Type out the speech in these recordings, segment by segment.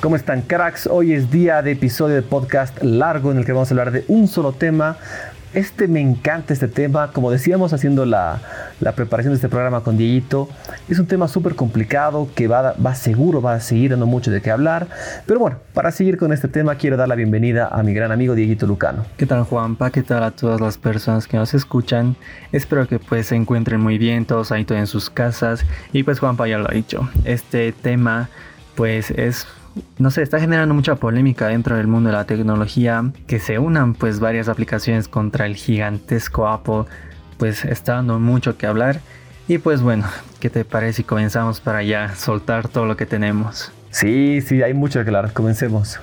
¿Cómo están cracks? Hoy es día de episodio de podcast largo en el que vamos a hablar de un solo tema. Este me encanta este tema, como decíamos haciendo la, preparación de este programa con Dieguito, es un tema súper complicado que va, va seguro, va a seguir dando mucho de qué hablar, pero bueno, para seguir con este tema quiero dar la bienvenida a mi gran amigo Dieguito Lucano. ¿Qué tal Juanpa? ¿Qué tal a todas las personas que nos escuchan? Espero que pues se encuentren muy bien, todos ahí en sus casas y pues Juanpa ya lo ha dicho, este tema pues es no sé, está generando mucha polémica dentro del mundo de la tecnología, que se unan pues varias aplicaciones contra el gigantesco Apple, pues está dando mucho que hablar. Y pues bueno, ¿qué te parece si comenzamos para ya soltar todo lo que tenemos? Sí, sí, hay mucho que hablar, comencemos.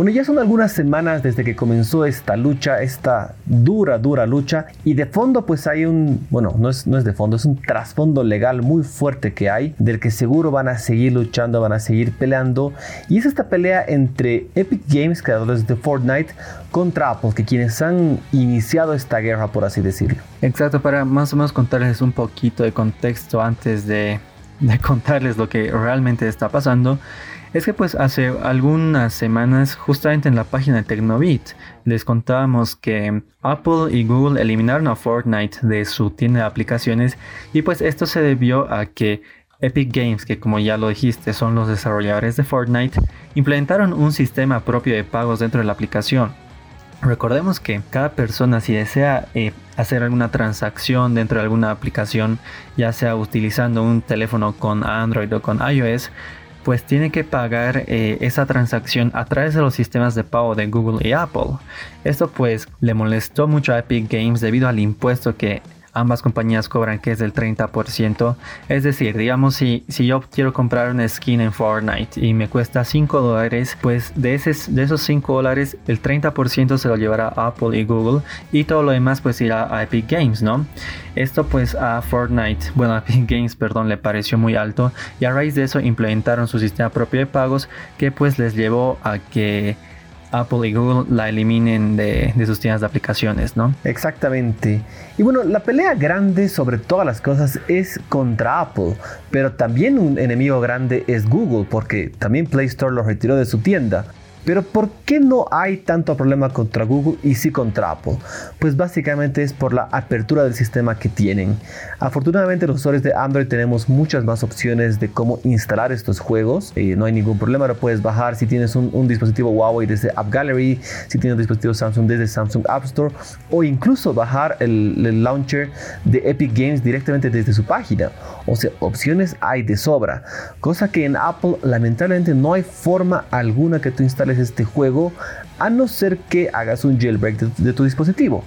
Bueno, ya son algunas semanas desde que comenzó esta lucha, esta dura, dura lucha. Y de fondo pues hay un, bueno, no es, no es de fondo, es un trasfondo legal muy fuerte que hay, del que seguro van a seguir luchando, van a seguir peleando. Y es esta pelea entre Epic Games, creadores de Fortnite, contra Apple, que quienes han iniciado esta guerra, por así decirlo. Exacto, para más o menos contarles un poquito de contexto antes de, de contarles lo que realmente está pasando es que pues hace algunas semanas justamente en la página de Tecnobit les contábamos que Apple y Google eliminaron a Fortnite de su tienda de aplicaciones y pues esto se debió a que Epic Games, que como ya lo dijiste son los desarrolladores de Fortnite, implementaron un sistema propio de pagos dentro de la aplicación. Recordemos que cada persona si desea eh, hacer alguna transacción dentro de alguna aplicación, ya sea utilizando un teléfono con Android o con iOS, pues tiene que pagar eh, esa transacción a través de los sistemas de pago de Google y Apple. Esto pues le molestó mucho a Epic Games debido al impuesto que ambas compañías cobran que es del 30%. Es decir, digamos si, si yo quiero comprar una skin en Fortnite y me cuesta 5 dólares, pues de, ese, de esos 5 dólares el 30% se lo llevará Apple y Google y todo lo demás pues irá a Epic Games, ¿no? Esto pues a Fortnite, bueno a Epic Games, perdón, le pareció muy alto y a raíz de eso implementaron su sistema propio de pagos que pues les llevó a que Apple y Google la eliminen de, sus tiendas de aplicaciones, ¿no? Exactamente. Y bueno, la pelea grande sobre todas las cosas es contra Apple, pero también un enemigo grande es Google, porque también Play Store lo retiró de su tienda. Pero ¿por qué no hay tanto problema contra Google y sí contra Apple? Pues básicamente es por la apertura del sistema que tienen. Afortunadamente los usuarios de Android tenemos muchas más opciones de cómo instalar estos juegos. Eh, no hay ningún problema, lo puedes bajar si tienes un, dispositivo Huawei desde App Gallery, si tienes un dispositivo Samsung desde Samsung App Store o incluso bajar el, el launcher de Epic Games directamente desde su página. O sea, opciones hay de sobra. Cosa que en Apple lamentablemente no hay forma alguna que tú instales este juego a no ser que hagas un jailbreak de, tu dispositivo.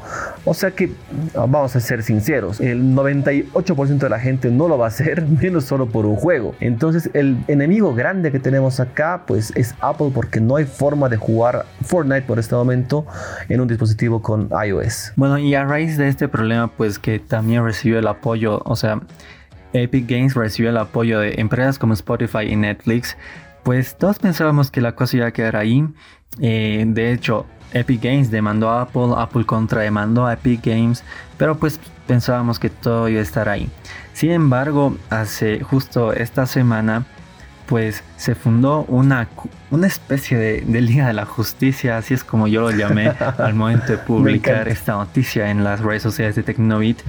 O sea que, vamos a ser sinceros, el 98% de la gente no lo va a hacer, menos solo por un juego. Entonces el enemigo grande que tenemos acá pues es Apple porque no hay forma de jugar Fortnite por este momento en un dispositivo con iOS. Bueno, y a raíz de este problema pues que también recibió el apoyo, o sea... Epic Games recibió el apoyo de empresas como Spotify y Netflix pues todos pensábamos que la cosa iba a quedar ahí. Eh, de hecho, Epic Games demandó a Apple, Apple contrademandó a Epic Games, pero pues pensábamos que todo iba a estar ahí. Sin embargo, hace justo esta semana, pues se fundó una, una especie de, Liga de la Justicia, así es como yo lo llamé al momento de publicar esta noticia en las redes sociales de Tecnobit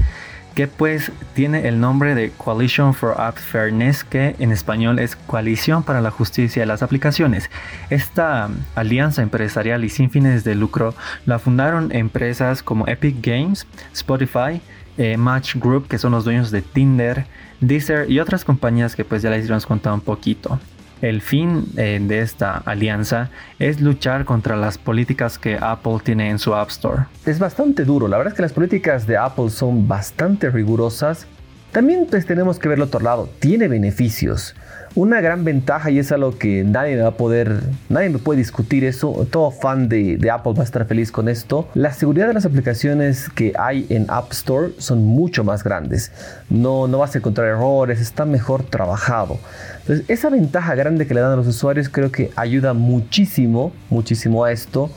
que pues tiene el nombre de Coalition for App Fairness, que en español es Coalición para la Justicia de las Aplicaciones. Esta alianza empresarial y sin fines de lucro la fundaron empresas como Epic Games, Spotify, eh, Match Group, que son los dueños de Tinder, Deezer y otras compañías que pues ya les iremos contado un poquito. El fin eh, de esta alianza es luchar contra las políticas que Apple tiene en su App Store. Es bastante duro, la verdad es que las políticas de Apple son bastante rigurosas. También pues, tenemos que ver el otro lado, tiene beneficios una gran ventaja y es algo que nadie va a poder, nadie me puede discutir eso. Todo fan de, Apple va a estar feliz con esto. La seguridad de las aplicaciones que hay en App Store son mucho más grandes. No, no vas a encontrar errores, está mejor trabajado. Entonces, esa ventaja grande que le dan a los usuarios creo que ayuda muchísimo, muchísimo a esto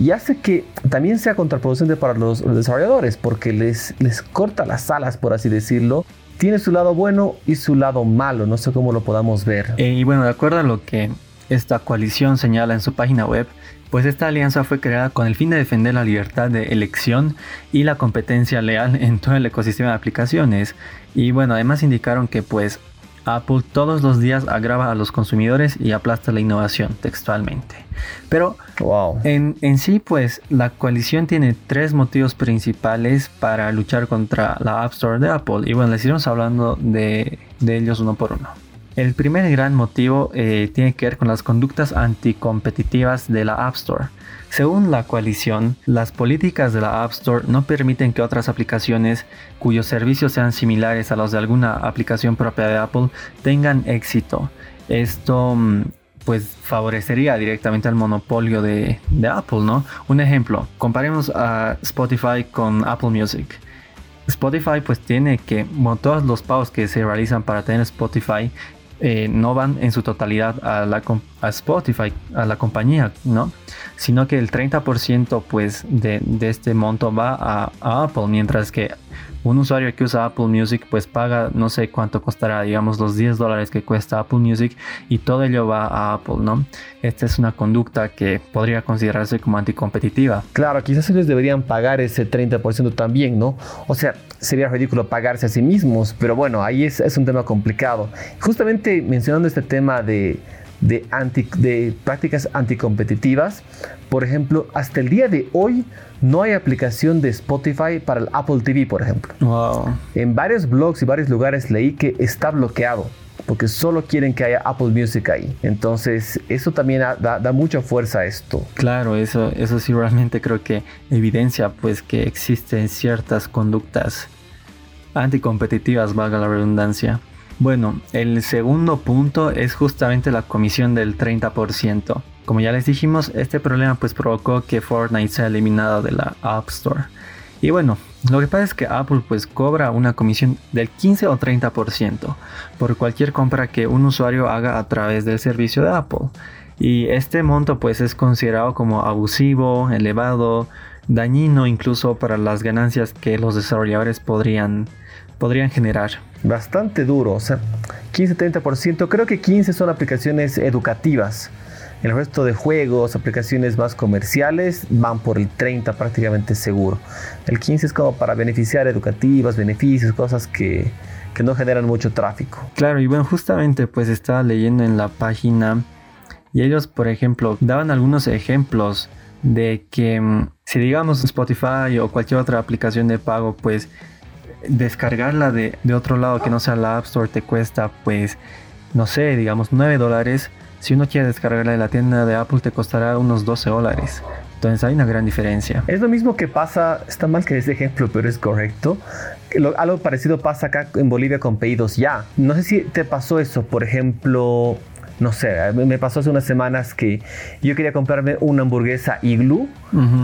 y hace que también sea contraproducente para los, desarrolladores porque les, les corta las alas, por así decirlo, tiene su lado bueno y su lado malo, no sé cómo lo podamos ver. Eh, y bueno, de acuerdo a lo que esta coalición señala en su página web, pues esta alianza fue creada con el fin de defender la libertad de elección y la competencia leal en todo el ecosistema de aplicaciones. Y bueno, además indicaron que pues Apple todos los días agrava a los consumidores y aplasta la innovación textualmente. Pero en, sí, pues la coalición tiene tres motivos principales para luchar contra la App Store de Apple. Y bueno, les iremos hablando de ellos uno por uno. El primer gran motivo eh, tiene que ver con las conductas anticompetitivas de la App Store. Según la coalición, las políticas de la App Store no permiten que otras aplicaciones cuyos servicios sean similares a los de alguna aplicación propia de Apple tengan éxito. Esto mm, pues favorecería directamente al monopolio de, Apple, ¿no? Un ejemplo, comparemos a Spotify con Apple Music. Spotify pues tiene que, bueno, todos los pagos que se realizan para tener Spotify eh, no van en su totalidad a, la, a Spotify, a la compañía, ¿no? Sino que el 30% pues de, este monto va a, a Apple, mientras que un usuario que usa Apple Music pues paga no sé cuánto costará, digamos los 10 dólares que cuesta Apple Music y todo ello va a Apple, ¿no? Esta es una conducta que podría considerarse como anticompetitiva. Claro, quizás ellos deberían pagar ese 30% también, ¿no? O sea, sería ridículo pagarse a sí mismos, pero bueno, ahí es, es un tema complicado. Justamente mencionando este tema de de, anti, de prácticas anticompetitivas. Por ejemplo, hasta el día de hoy no hay aplicación de Spotify para el Apple TV, por ejemplo. En varios blogs y varios lugares leí que está bloqueado porque solo quieren que haya Apple Music ahí. Entonces, eso también da, mucha fuerza a esto. Claro, eso, eso sí realmente creo que evidencia pues que existen ciertas conductas anticompetitivas, valga la redundancia. Bueno, el segundo punto es justamente la comisión del 30%. Como ya les dijimos, este problema pues provocó que Fortnite sea eliminado de la App Store. Y bueno, lo que pasa es que Apple pues cobra una comisión del 15 o 30% por cualquier compra que un usuario haga a través del servicio de Apple. Y este monto pues es considerado como abusivo, elevado, dañino incluso para las ganancias que los desarrolladores podrían podrían generar? Bastante duro, o sea, 15-30%. Creo que 15 son aplicaciones educativas. El resto de juegos, aplicaciones más comerciales, van por el 30 prácticamente seguro. El 15 es como para beneficiar educativas, beneficios, cosas que, que no generan mucho tráfico. Claro, y bueno, justamente pues estaba leyendo en la página y ellos, por ejemplo, daban algunos ejemplos de que mm, si digamos Spotify o cualquier otra aplicación de pago, pues descargarla de, otro lado que no sea la App Store te cuesta pues no sé digamos 9 dólares si uno quiere descargarla de la tienda de Apple te costará unos 12 dólares entonces hay una gran diferencia. Es lo mismo que pasa, está mal que ese ejemplo, pero es correcto. algo parecido pasa acá en Bolivia con pedidos ya. No sé si te pasó eso, por ejemplo, no sé, me pasó hace unas semanas que yo quería comprarme una hamburguesa igloo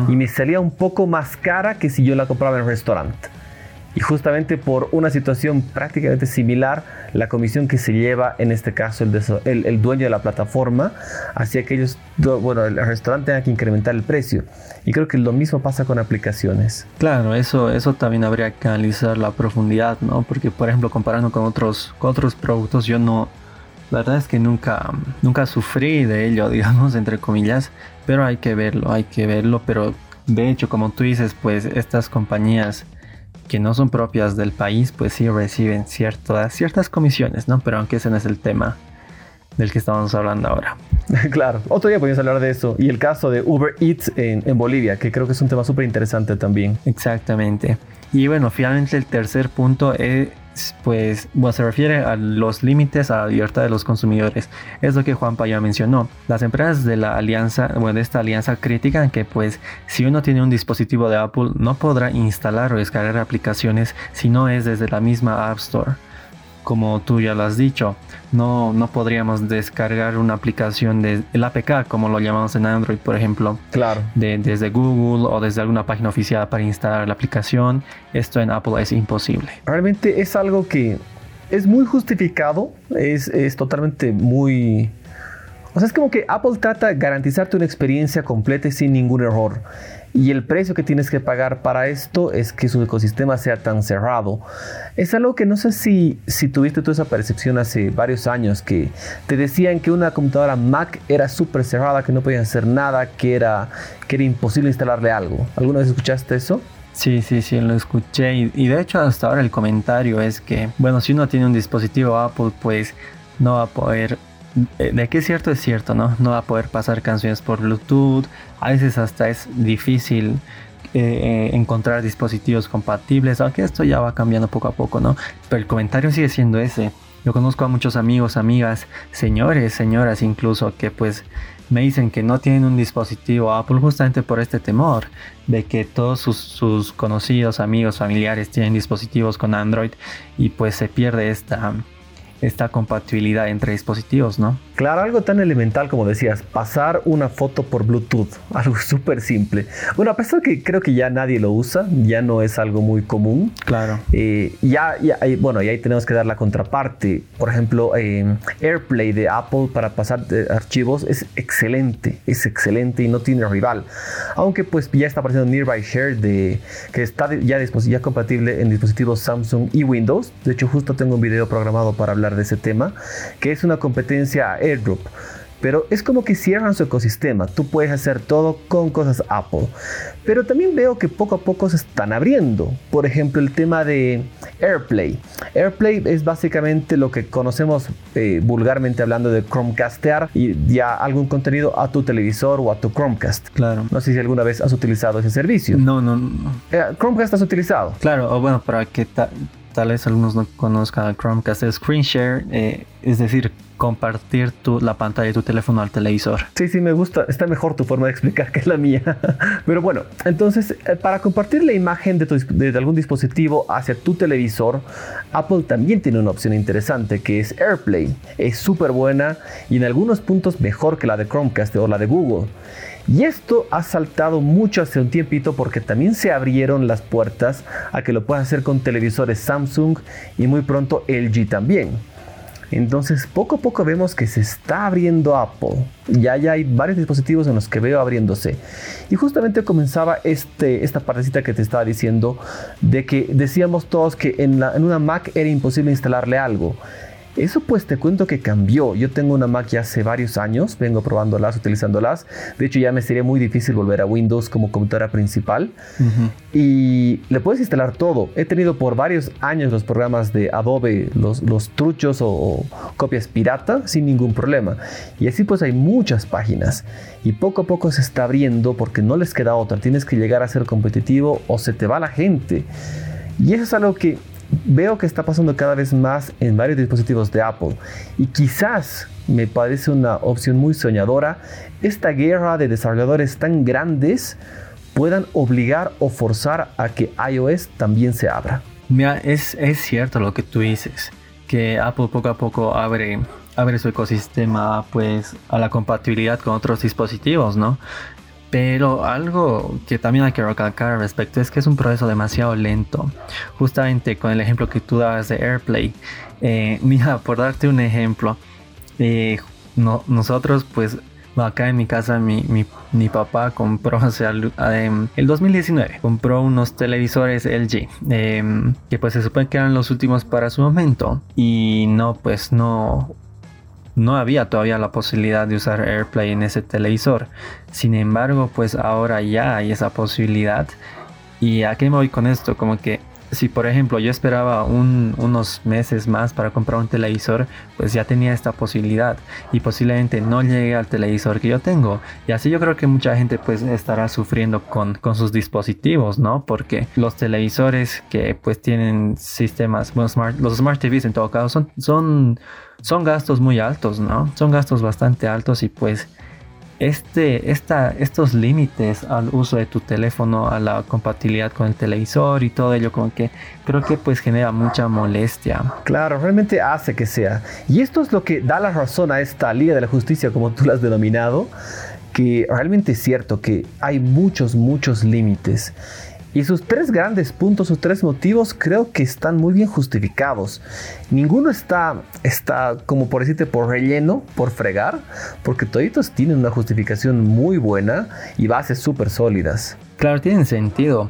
y me salía un poco más cara que si yo la compraba en el restaurante. Y justamente por una situación prácticamente similar, la comisión que se lleva, en este caso el, el, dueño de la plataforma, hacía que ellos, bueno, el restaurante tenga que incrementar el precio. Y creo que lo mismo pasa con aplicaciones. Claro, eso, eso también habría que analizar la profundidad, ¿no? Porque, por ejemplo, comparando con otros, con otros productos, yo no, la verdad es que nunca, nunca sufrí de ello, digamos, entre comillas, pero hay que verlo, hay que verlo, pero de hecho, como tú dices, pues estas compañías que no son propias del país, pues sí reciben ciertas, ciertas comisiones, ¿no? Pero aunque ese no es el tema del que estamos hablando ahora. claro, otro día podemos hablar de eso. Y el caso de Uber Eats en, en Bolivia, que creo que es un tema súper interesante también. Exactamente. Y bueno, finalmente el tercer punto es pues se refiere a los límites a la libertad de los consumidores. Es lo que Juan ya mencionó. Las empresas de la alianza, bueno, de esta alianza critican que pues si uno tiene un dispositivo de Apple no podrá instalar o descargar aplicaciones si no es desde la misma App Store como tú ya lo has dicho. No, no podríamos descargar una aplicación de el APK, como lo llamamos en Android, por ejemplo. Claro. desde Google o desde alguna página oficial para instalar la aplicación. Esto en Apple es imposible. Realmente es algo que es muy justificado, es, es totalmente muy... O sea, es como que Apple trata de garantizarte una experiencia completa y sin ningún error. Y el precio que tienes que pagar para esto es que su ecosistema sea tan cerrado. Es algo que no sé si, si tuviste tú esa percepción hace varios años, que te decían que una computadora Mac era súper cerrada, que no podían hacer nada, que era, que era imposible instalarle algo. ¿Alguna vez escuchaste eso? Sí, sí, sí, lo escuché y, de hecho hasta ahora el comentario es que, bueno, si uno tiene un dispositivo Apple, pues no va a poder de que es cierto es cierto, ¿no? No va a poder pasar canciones por Bluetooth. A veces hasta es difícil eh, encontrar dispositivos compatibles, aunque esto ya va cambiando poco a poco, ¿no? Pero el comentario sigue siendo ese. Yo conozco a muchos amigos, amigas, señores, señoras incluso, que pues me dicen que no tienen un dispositivo Apple justamente por este temor de que todos sus, sus conocidos, amigos, familiares tienen dispositivos con Android y pues se pierde esta esta compatibilidad entre dispositivos, ¿no? Claro, algo tan elemental como decías, pasar una foto por Bluetooth, algo súper simple. Bueno, a pesar que creo que ya nadie lo usa, ya no es algo muy común. Claro. Eh, ya, ya bueno, y ahí tenemos que dar la contraparte. Por ejemplo, AirPlay de Apple para pasar archivos es excelente, es excelente y no tiene rival. Aunque pues ya está apareciendo Nearby Share de, que está ya, ya compatible en dispositivos Samsung y Windows. De hecho, justo tengo un video programado para hablar de ese tema, que es una competencia AirDrop. Pero es como que cierran su ecosistema. Tú puedes hacer todo con cosas Apple. Pero también veo que poco a poco se están abriendo. Por ejemplo, el tema de AirPlay. AirPlay es básicamente lo que conocemos eh, vulgarmente hablando de Chromecastear y ya algún contenido a tu televisor o a tu Chromecast. Claro. No sé si alguna vez has utilizado ese servicio. No, no, no. Eh, Chromecast has utilizado. Claro, o bueno, para que tal vez algunos no conozcan Chromecast, es screen share, eh, es decir, compartir tu, la pantalla de tu teléfono al televisor. Sí, sí, me gusta, está mejor tu forma de explicar que la mía. Pero bueno, entonces, eh, para compartir la imagen de, de algún dispositivo hacia tu televisor, Apple también tiene una opción interesante que es AirPlay. Es súper buena y en algunos puntos mejor que la de Chromecast o la de Google. Y esto ha saltado mucho hace un tiempito porque también se abrieron las puertas a que lo puedas hacer con televisores Samsung y muy pronto LG también. Entonces poco a poco vemos que se está abriendo Apple. Ya, ya hay varios dispositivos en los que veo abriéndose. Y justamente comenzaba este, esta partecita que te estaba diciendo de que decíamos todos que en, en una Mac era imposible instalarle algo. Eso pues te cuento que cambió. Yo tengo una Mac ya hace varios años, vengo probándolas, utilizándolas. De hecho ya me sería muy difícil volver a Windows como computadora principal. Y le puedes instalar todo. He tenido por varios años los programas de Adobe, los, los truchos o, copias pirata sin ningún problema. Y así pues hay muchas páginas. Y poco a poco se está abriendo porque no les queda otra. Tienes que llegar a ser competitivo o se te va la gente. Y eso es algo que veo que está pasando cada vez más en varios dispositivos de Apple y quizás me parece una opción muy soñadora esta guerra de desarrolladores tan grandes puedan obligar o forzar a que iOS también se abra. Mira, es, es cierto lo que tú dices, que Apple poco a poco abre, abre su ecosistema pues a la compatibilidad con otros dispositivos, ¿no? Pero algo que también hay que recalcar al respecto es que es un proceso demasiado lento. Justamente con el ejemplo que tú dabas de AirPlay. Eh, mira, por darte un ejemplo, eh, nosotros pues acá en mi casa mi, mi, papá compró o sea, em, el 2019 compró unos televisores LG em, que pues se supone que eran los últimos para su momento y no pues no no había todavía la posibilidad de usar AirPlay en ese televisor. Sin embargo, pues ahora ya hay esa posibilidad. ¿Y a qué me voy con esto? Como que si por ejemplo yo esperaba unos meses más para comprar un televisor, pues ya tenía esta posibilidad y posiblemente no llegue al televisor que yo tengo. Y así yo creo que mucha gente pues estará sufriendo con, con sus dispositivos, ¿no? Porque los televisores que pues tienen sistemas, bueno, smart, los smart TVs en todo caso son, son, son gastos muy altos, ¿no? Son gastos bastante altos y pues este, esta, estos límites al uso de tu teléfono, a la compatibilidad con el televisor y todo ello, como que creo que pues genera mucha molestia. Claro, realmente hace que sea. Y esto es lo que da la razón a esta Liga de la Justicia, como tú la has denominado, que realmente es cierto que hay muchos, muchos límites. Y sus tres grandes puntos, sus tres motivos, creo que están muy bien justificados. Ninguno está, está como por decirte, por relleno, por fregar, porque toditos tienen una justificación muy buena y bases súper sólidas. Claro, tienen sentido.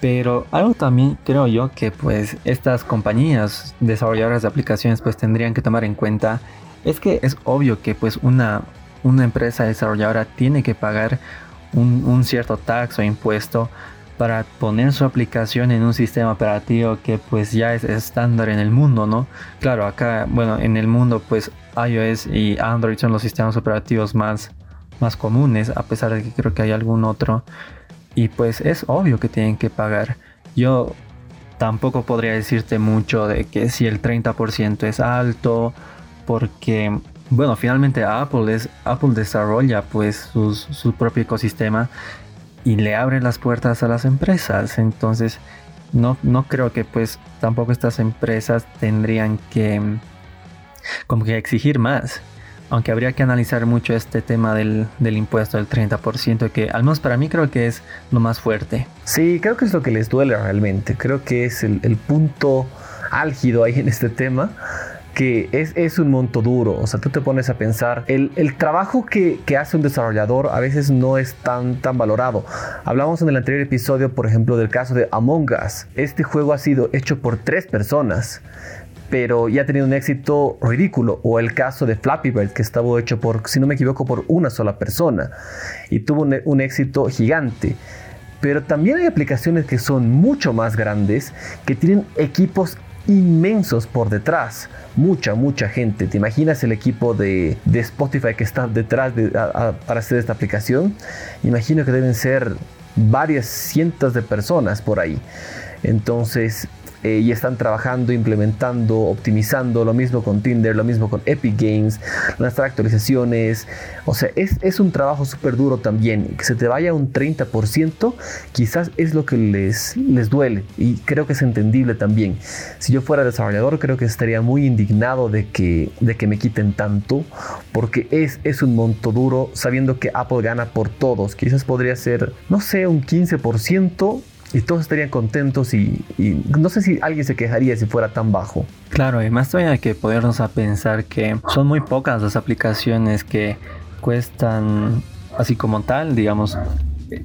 Pero algo también creo yo que pues estas compañías desarrolladoras de aplicaciones pues tendrían que tomar en cuenta es que es obvio que pues una, una empresa desarrolladora tiene que pagar un, cierto tax o impuesto para poner su aplicación en un sistema operativo que pues ya es estándar en el mundo, ¿no? Claro, acá, bueno, en el mundo pues iOS y Android son los sistemas operativos más, más comunes, a pesar de que creo que hay algún otro. Y pues es obvio que tienen que pagar. Yo tampoco podría decirte mucho de que si el 30% es alto, porque bueno, finalmente Apple es Apple desarrolla pues su propio ecosistema y le abre las puertas a las empresas. Entonces, no, no creo que pues tampoco estas empresas tendrían que como que exigir más. Aunque habría que analizar mucho este tema del, impuesto del 30%, que al menos para mí creo que es lo más fuerte. Sí, creo que es lo que les duele realmente. Creo que es el, el punto álgido ahí en este tema que es, es, un monto duro. O sea, tú te pones a pensar, el, el trabajo que, que, hace un desarrollador a veces no es tan, tan valorado. Hablamos en el anterior episodio, por ejemplo, del caso de Among Us. Este juego ha sido hecho por tres personas pero ya ha tenido un éxito ridículo. O el caso de Flappy Bird, que estaba hecho por, si no me equivoco, por una sola persona y tuvo un, un, éxito gigante. Pero también hay aplicaciones que son mucho más grandes, que tienen equipos inmensos por detrás. Mucha, mucha gente. ¿Te imaginas el equipo de, Spotify que está detrás de, para hacer esta aplicación? Imagino que deben ser varias cientos de personas por ahí. Entonces, eh, y están trabajando, implementando, optimizando, lo mismo con Tinder, lo mismo con Epic Games, nuestras actualizaciones. O sea, es, es un trabajo súper duro también. Que se te vaya un 30%, quizás es lo que les, les duele y creo que es entendible también. Si yo fuera desarrollador, creo que estaría muy indignado de que, de que me quiten tanto, porque es, es un monto duro sabiendo que Apple gana por todos. Quizás podría ser, no sé, un 15% y todos estarían contentos y, no sé si alguien se quejaría si fuera tan bajo. Claro, y más todavía que podernos a pensar que son muy pocas las aplicaciones que cuestan así como tal, digamos,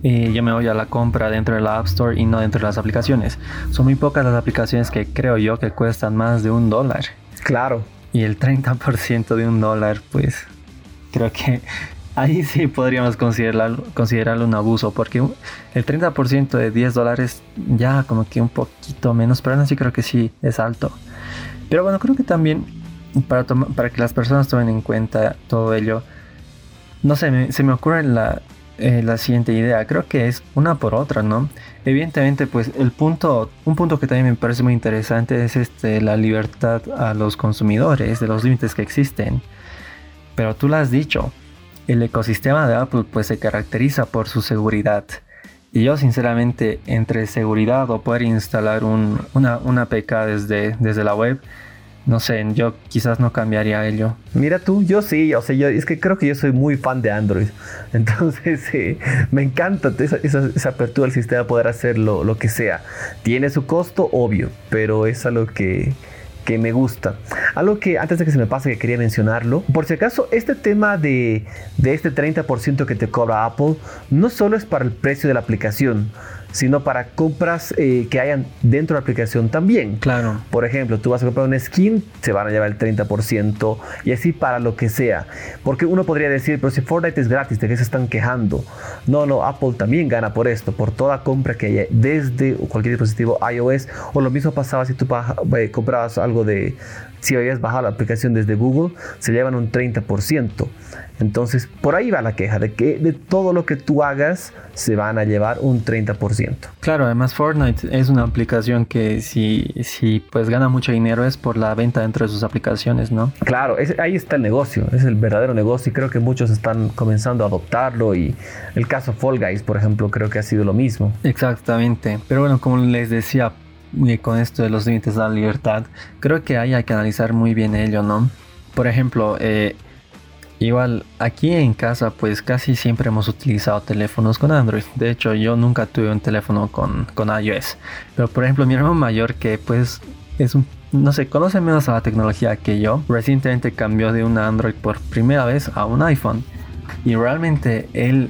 y yo me voy a la compra dentro de la App Store y no dentro de las aplicaciones. Son muy pocas las aplicaciones que creo yo que cuestan más de un dólar. Claro. Y el 30% de un dólar, pues creo que ahí sí podríamos considerarlo, considerarlo un abuso, porque el 30% de 10 dólares ya como que un poquito menos, pero aún así creo que sí es alto. Pero bueno, creo que también para, para que las personas tomen en cuenta todo ello, no sé, se me ocurre la, eh, la siguiente idea, creo que es una por otra, ¿no? Evidentemente, pues el punto, un punto que también me parece muy interesante es este, la libertad a los consumidores, de los límites que existen. Pero tú lo has dicho, el ecosistema de Apple pues se caracteriza por su seguridad. Y yo sinceramente entre seguridad o poder instalar una, una APK desde, desde la web, no sé, yo quizás no cambiaría ello. Mira tú, yo sí, o sea, yo es que creo que yo soy muy fan de Android. Entonces, me encanta esa, apertura del sistema, poder hacer lo, lo, que sea. Tiene su costo, obvio, pero es algo que, que me gusta. Algo que antes de que se me pase que quería mencionarlo, por si acaso este tema de, de este 30% que te cobra Apple no solo es para el precio de la aplicación, sino para compras eh, que hayan dentro de la aplicación también. Claro. Por ejemplo, tú vas a comprar una skin, se van a llevar el 30% y así para lo que sea. Porque uno podría decir, pero si Fortnite es gratis, ¿de qué se están quejando? No, no, Apple también gana por esto, por toda compra que haya desde cualquier dispositivo iOS. O lo mismo pasaba si tú eh, comprabas algo de, si habías bajado la aplicación desde Google, se llevan un 30%. Entonces, por ahí va la queja, de que de todo lo que tú hagas se van a llevar un 30%. Claro, además Fortnite es una aplicación que si, si pues gana mucho dinero es por la venta dentro de sus aplicaciones, ¿no? Claro, ahí está el negocio, es el verdadero negocio y creo que muchos están comenzando a adoptarlo y el caso Fall Guys, por ejemplo, creo que ha sido lo mismo. Exactamente, pero bueno, como les decía, con esto de los límites de la libertad, creo que ahí hay que analizar muy bien ello, ¿no? Por ejemplo, eh, Igual, aquí en casa pues casi siempre hemos utilizado teléfonos con Android. De hecho, yo nunca tuve un teléfono con, con iOS. Pero por ejemplo, mi hermano mayor que pues es un no sé, conoce menos a la tecnología que yo. Recientemente cambió de un Android por primera vez a un iPhone. Y realmente él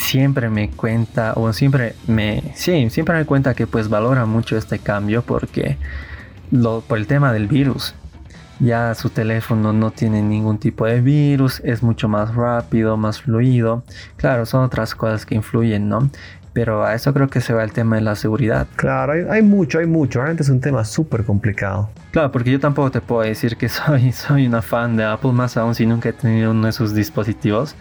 siempre me cuenta, o siempre me, sí, siempre me cuenta que pues valora mucho este cambio porque lo, por el tema del virus. Ya su teléfono no tiene ningún tipo de virus, es mucho más rápido, más fluido. Claro, son otras cosas que influyen, ¿no? Pero a eso creo que se va el tema de la seguridad. Claro, hay, mucho, hay mucho. Realmente es un tema súper complicado. Claro, porque yo tampoco te puedo decir que soy, soy una fan de Apple, más aún si nunca he tenido uno de sus dispositivos.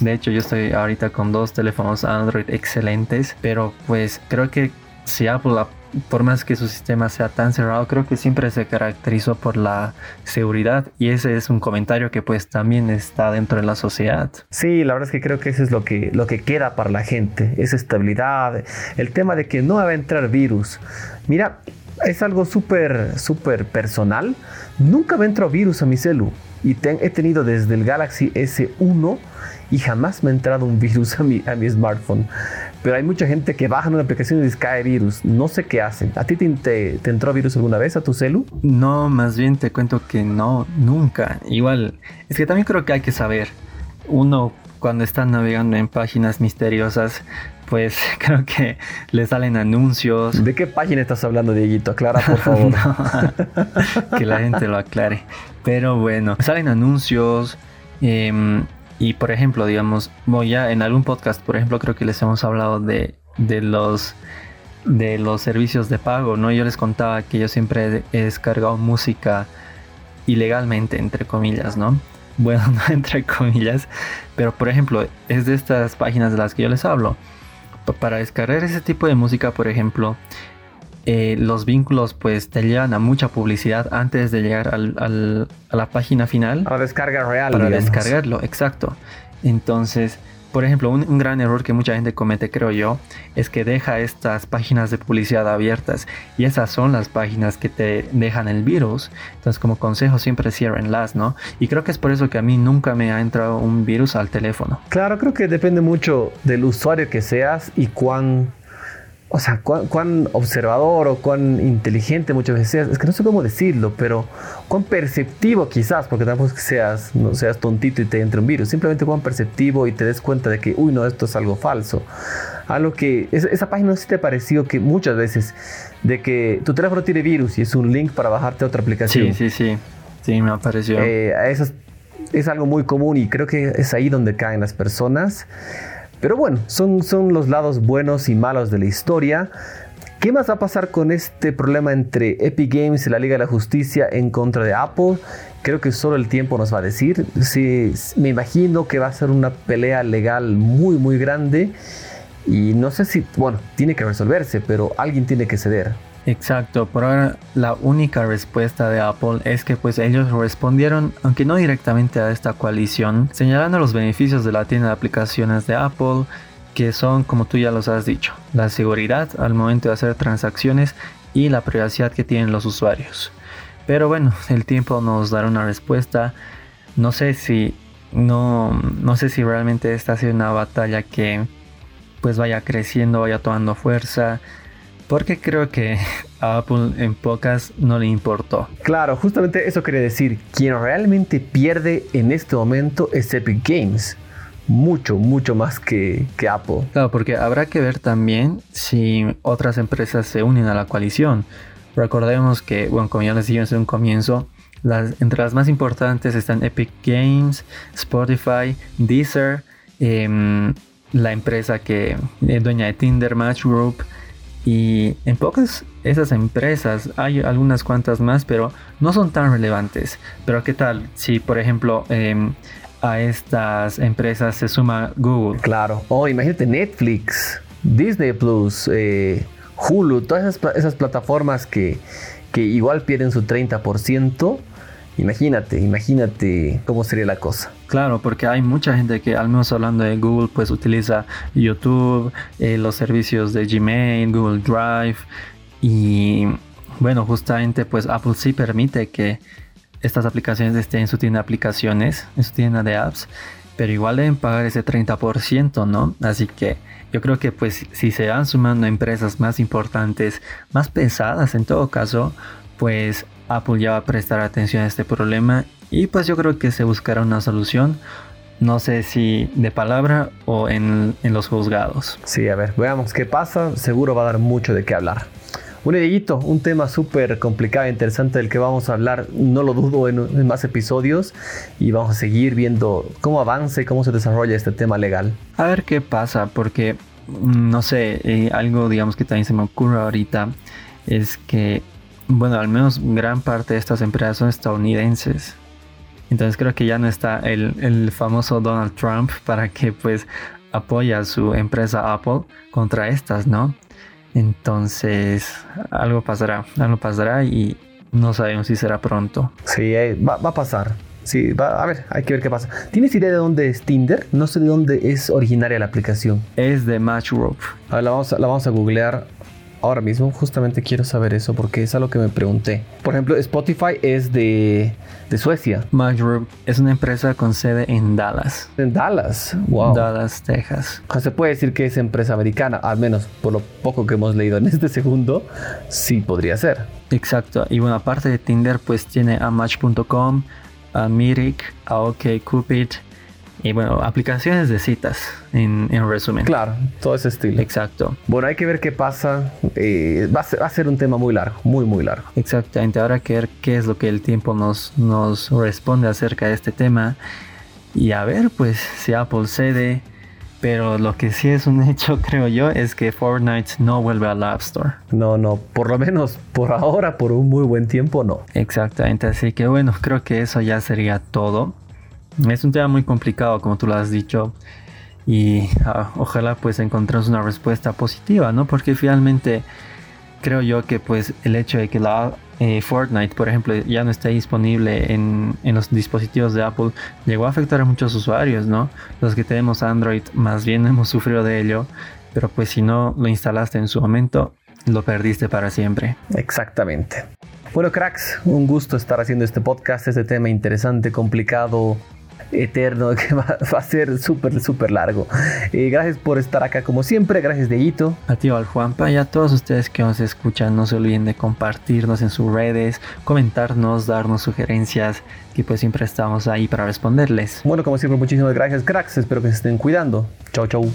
De hecho, yo estoy ahorita con dos teléfonos Android excelentes, pero pues creo que si Apple por más que su sistema sea tan cerrado, creo que siempre se caracterizó por la seguridad y ese es un comentario que pues también está dentro de la sociedad. Sí, la verdad es que creo que eso es lo que, lo que queda para la gente, esa estabilidad, el tema de que no va a entrar virus. Mira, es algo súper, súper personal. Nunca me entró virus a mi celu y he tenido desde el Galaxy S1 y jamás me ha entrado un virus a mi, a mi smartphone. Pero hay mucha gente que baja una aplicación y les cae virus. No sé qué hacen. ¿A ti te, te, entró virus alguna vez a tu celu? No, más bien te cuento que no, nunca. Igual, es que también creo que hay que saber. Uno, cuando está navegando en páginas misteriosas, pues creo que le salen anuncios. ¿De qué página estás hablando, Dieguito? Aclara, por favor. que la gente lo aclare. Pero bueno, salen anuncios. Eh, y por ejemplo, digamos, voy en algún podcast, por ejemplo, creo que les hemos hablado de, los de los servicios de pago, ¿no? Yo les contaba que yo siempre he descargado música ilegalmente, entre comillas, ¿no? Bueno, no entre comillas, pero por ejemplo, es de estas páginas de las que yo les hablo. Para descargar ese tipo de música, por ejemplo, eh, los vínculos pues te llevan a mucha publicidad antes de llegar al, a la página final. A la descarga real. Para descargarlo, exacto. Entonces, por ejemplo, un, gran error que mucha gente comete, creo yo, es que deja estas páginas de publicidad abiertas y esas son las páginas que te dejan el virus. Entonces, como consejo, siempre ciérrenlas, ¿no? Y creo que es por eso que a mí nunca me ha entrado un virus al teléfono. Claro, creo que depende mucho del usuario que seas y cuán o sea, cuán, observador o cuán inteligente muchas veces seas, es que no sé cómo decirlo, pero cuán perceptivo quizás, porque tampoco es que seas, no seas tontito y te entre un virus, simplemente cuán perceptivo y te des cuenta de que, uy, no, esto es algo falso. Algo que, esa página sí te ha parecido que muchas veces, de que tu teléfono tiene virus y es un link para bajarte a otra aplicación. Sí, sí, sí, sí, me apareció. Eh, es algo muy común y creo que es ahí donde caen las personas. Pero bueno, son, son los lados buenos y malos de la historia. ¿Qué más va a pasar con este problema entre Epic Games y la Liga de la Justicia en contra de Apple? Creo que solo el tiempo nos va a decir. Sí, me imagino que va a ser una pelea legal muy muy grande y no sé si, bueno, tiene que resolverse, pero alguien tiene que ceder. Exacto, por ahora la única respuesta de Apple es que pues ellos respondieron, aunque no directamente a esta coalición, señalando los beneficios de la tienda de aplicaciones de Apple, que son como tú ya los has dicho, la seguridad al momento de hacer transacciones y la privacidad que tienen los usuarios. Pero bueno, el tiempo nos dará una respuesta. No sé si no, no sé si realmente esta ha sido una batalla que pues vaya creciendo, vaya tomando fuerza porque creo que a Apple en pocas no le importó. Claro, justamente eso quería decir. Quien realmente pierde en este momento es Epic Games. Mucho, mucho más que, que Apple. Claro, porque habrá que ver también si otras empresas se unen a la coalición. Recordemos que, bueno, como ya les dije en un comienzo, las, entre las más importantes están Epic Games, Spotify, Deezer, em, la empresa que es dueña de Tinder, Match Group, y en pocas esas empresas, hay algunas cuantas más, pero no son tan relevantes. Pero ¿qué tal si, por ejemplo, em, a estas empresas se suma Google? Claro. O imagínate Netflix, Disney Plus, eh, Hulu, todas esas, esas plataformas que, que igual pierden su 30%. Imagínate, imagínate cómo sería la cosa. Claro, porque hay mucha gente que, al menos hablando de Google, pues utiliza YouTube, eh, los servicios de Gmail, Google Drive y bueno, justamente pues Apple sí permite que estas aplicaciones estén en su tienda de aplicaciones, en su tienda de apps, pero igual deben pagar ese 30%, ¿no? Así que yo creo que pues si se van sumando empresas más importantes, más pesadas en todo caso, pues Apple ya va a prestar atención a este problema y pues yo creo que se buscará una solución. No sé si de palabra o en, en los juzgados. Sí, a ver, veamos qué pasa. Seguro va a dar mucho de qué hablar. Bueno, Dieguito, un tema súper complicado e interesante del que vamos a hablar, no lo dudo, en, más episodios y vamos a seguir viendo cómo avanza y cómo se desarrolla este tema legal. A ver qué pasa, porque mm, no sé, eh, algo digamos que también se me ocurre ahorita es que, bueno, al menos gran parte de estas empresas son estadounidenses. Entonces creo que ya no está el, el famoso Donald Trump para que pues apoya a su empresa Apple contra estas, ¿no? Entonces, algo pasará, algo pasará y no sabemos si será pronto. Sí, eh, va, a pasar. Sí, va, a ver, hay que ver qué pasa. ¿Tienes idea de dónde es Tinder? No sé de dónde es originaria la aplicación. Es de Matchrope. A ver, la vamos la vamos a googlear ahora mismo justamente quiero saber eso porque es algo que me pregunté. Por ejemplo, Spotify es de, de Suecia. Group es una empresa con sede en Dallas. En Dallas, wow. Dallas, Texas. Se puede decir que es empresa americana, al menos por lo poco que hemos leído en este segundo, sí podría ser. Exacto. Y bueno, aparte de Tinder, pues tiene a Match.com, a Mirik, a OkCupid, y bueno, aplicaciones de citas, en, resumen. Claro, todo ese estilo. Exacto. Bueno, hay que ver qué pasa. Eh, va, a ser, un tema muy largo, muy, muy largo. Exactamente. Ahora que ver qué es lo que el tiempo nos, nos responde acerca de este tema. Y a ver, pues, si Apple cede. Pero lo que sí es un hecho, creo yo, es que Fortnite no vuelve al App Store. No, no, por lo menos por ahora, por un muy buen tiempo, no. Exactamente, así que bueno, creo que eso ya sería todo. Es un tema muy complicado, como tú lo has dicho. Y ah, ojalá pues encontremos una respuesta positiva, ¿no? Porque finalmente creo yo que pues el hecho de que la eh, Fortnite, por ejemplo, ya no esté disponible en, en, los dispositivos de Apple, llegó a afectar a muchos usuarios, ¿no? Los que tenemos Android más bien hemos sufrido de ello, pero pues si no lo instalaste en su momento, lo perdiste para siempre. Exactamente. Bueno, cracks, un gusto estar haciendo este podcast, este tema interesante, complicado, eterno que va, a ser súper, súper largo. Eh, gracias por estar acá como siempre, gracias Deito. A ti, al Juanpa y a todos ustedes que nos escuchan, no se olviden de compartirnos en sus redes, comentarnos, darnos sugerencias, que pues siempre estamos ahí para responderles. Bueno, como siempre, muchísimas gracias cracks, espero que se estén cuidando. Chau, chau.